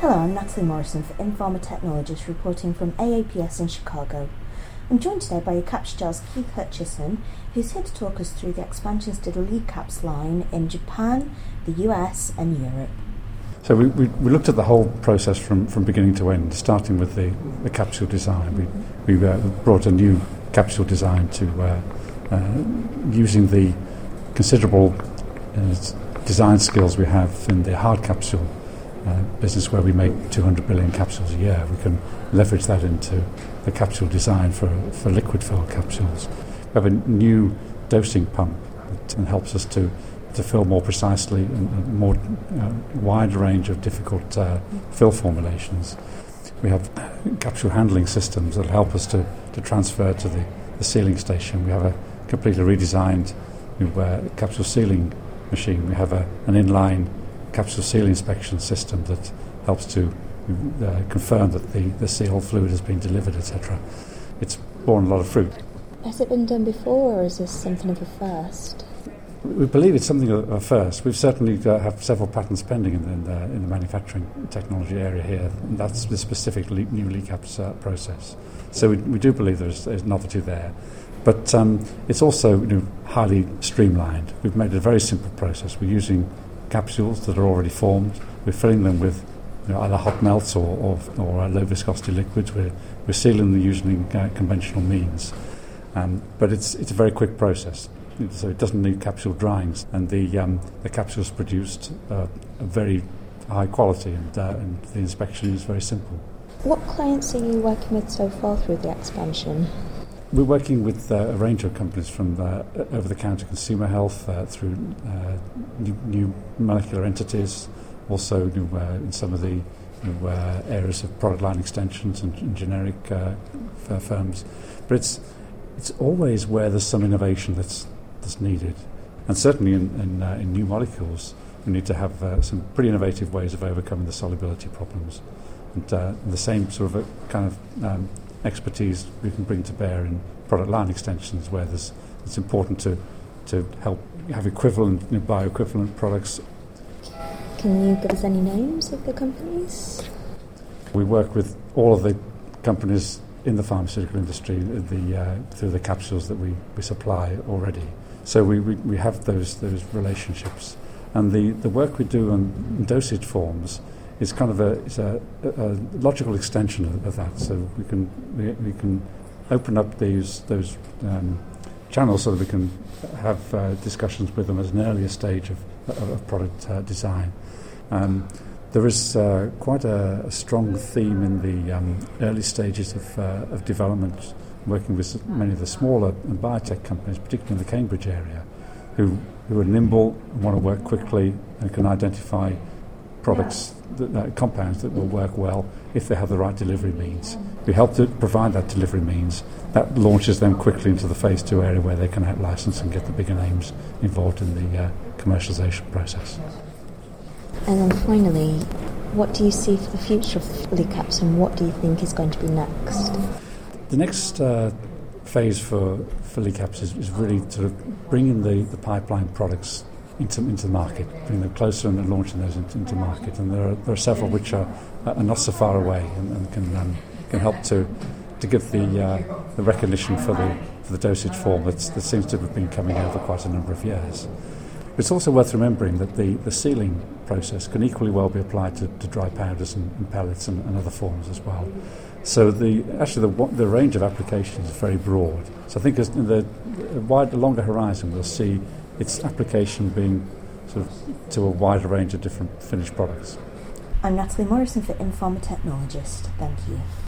Hello, I'm Natalie Morrison for in-Pharma Technologist reporting from AAPS in Chicago. I'm joined today by Gel's Keith Hutchison, who's here to talk us through the expansions to the Licaps line in Japan, the US, and Europe. So we, we, we, looked at the whole process from, from beginning to end, starting with the, the capsule design. We, we uh, brought a new capsule design to uh, uh, using the considerable uh, design skills we have in the hard capsule uh, business where we make 200 billion capsules a year. We can leverage that into the capsule design for, for liquid filled capsules. We have a new dosing pump that helps us to to fill more precisely and a more uh, wide range of difficult uh, fill formulations. We have capsule handling systems that help us to, to transfer to the, the sealing station. We have a completely redesigned new, uh, capsule sealing machine. We have a, an inline capsule seal inspection system that helps to uh, confirm that the, the seal fluid has been delivered, etc. It's borne a lot of fruit. Has it been done before, or is this something of a first? We believe it's something of a first. We've certainly uh, have several patents pending in the, in the, in the manufacturing technology area here. And that's the specific le- new Licaps uh, process. So we, we do believe there's, there's novelty there. But um, it's also you know, highly streamlined. We've made it a very simple process. We're using capsules that are already formed. We're filling them with you know, either hot melts or, or, or uh, low viscosity liquids. We're, we're sealing them using uh, conventional means. Um, but it's, it's a very quick process so it doesn't need capsule dryings, and the um, the capsules produced uh, a very high quality, and, uh, and the inspection is very simple. What clients are you working with so far through the expansion? We're working with uh, a range of companies from uh, over-the-counter consumer health uh, through uh, new, new, molecular entities, also new, uh, in some of the new, uh, areas of product line extensions and, and generic firms. But it's it's always where there's some innovation that's that's needed. And certainly in, in, in new molecules, we need to have some pretty innovative ways of overcoming the solubility problems. And the same sort of kind of um, expertise we can bring to bear in product line extensions, where there's, it's important to, to help have equivalent, you know, bioequivalent products. Can you give us any names of the companies? We work with all of the companies in the pharmaceutical industry the, uh, through the capsules that we, we supply already. So we, we, we have those, those relationships. And the, the work we do on dosage forms is kind of a, is a, a logical extension of, of, that. So we can, we, we can open up these, those um, channels so that we can have uh, discussions with them at an earlier stage of, of, of product uh, design. Um, there is uh, quite a, a, strong theme in the um, early stages of, uh, of development working with many of the smaller biotech companies, particularly in the Cambridge area, who, who are nimble and want to work quickly and can identify products, that, uh, compounds that will work well if they have the right delivery means. We help to provide that delivery means. That launches them quickly into the phase two area where they can out license and get the bigger names involved in the uh, commercialization process. And then finally, what do you see for the future of Licaps and what do you think is going to be next? The next uh, phase for, for Licaps is, is really sort of bringing the, the pipeline products into, into the market, bringing them closer and launching those into, into market. And there are, there are several which are, are not so far away and, and can, um, can help to, to give the, uh, the recognition for the, for the dosage form that seems to have been coming over quite a number of years. It's also worth remembering that the, the sealing process can equally well be applied to, to dry powders and, and pellets and, and other forms as well. So the actually the, the range of applications is very broad. So I think as the wide, longer horizon, we'll see its application being sort of to a wider range of different finished products. I'm Natalie Morrison for in-Pharma Technologist. Thank you.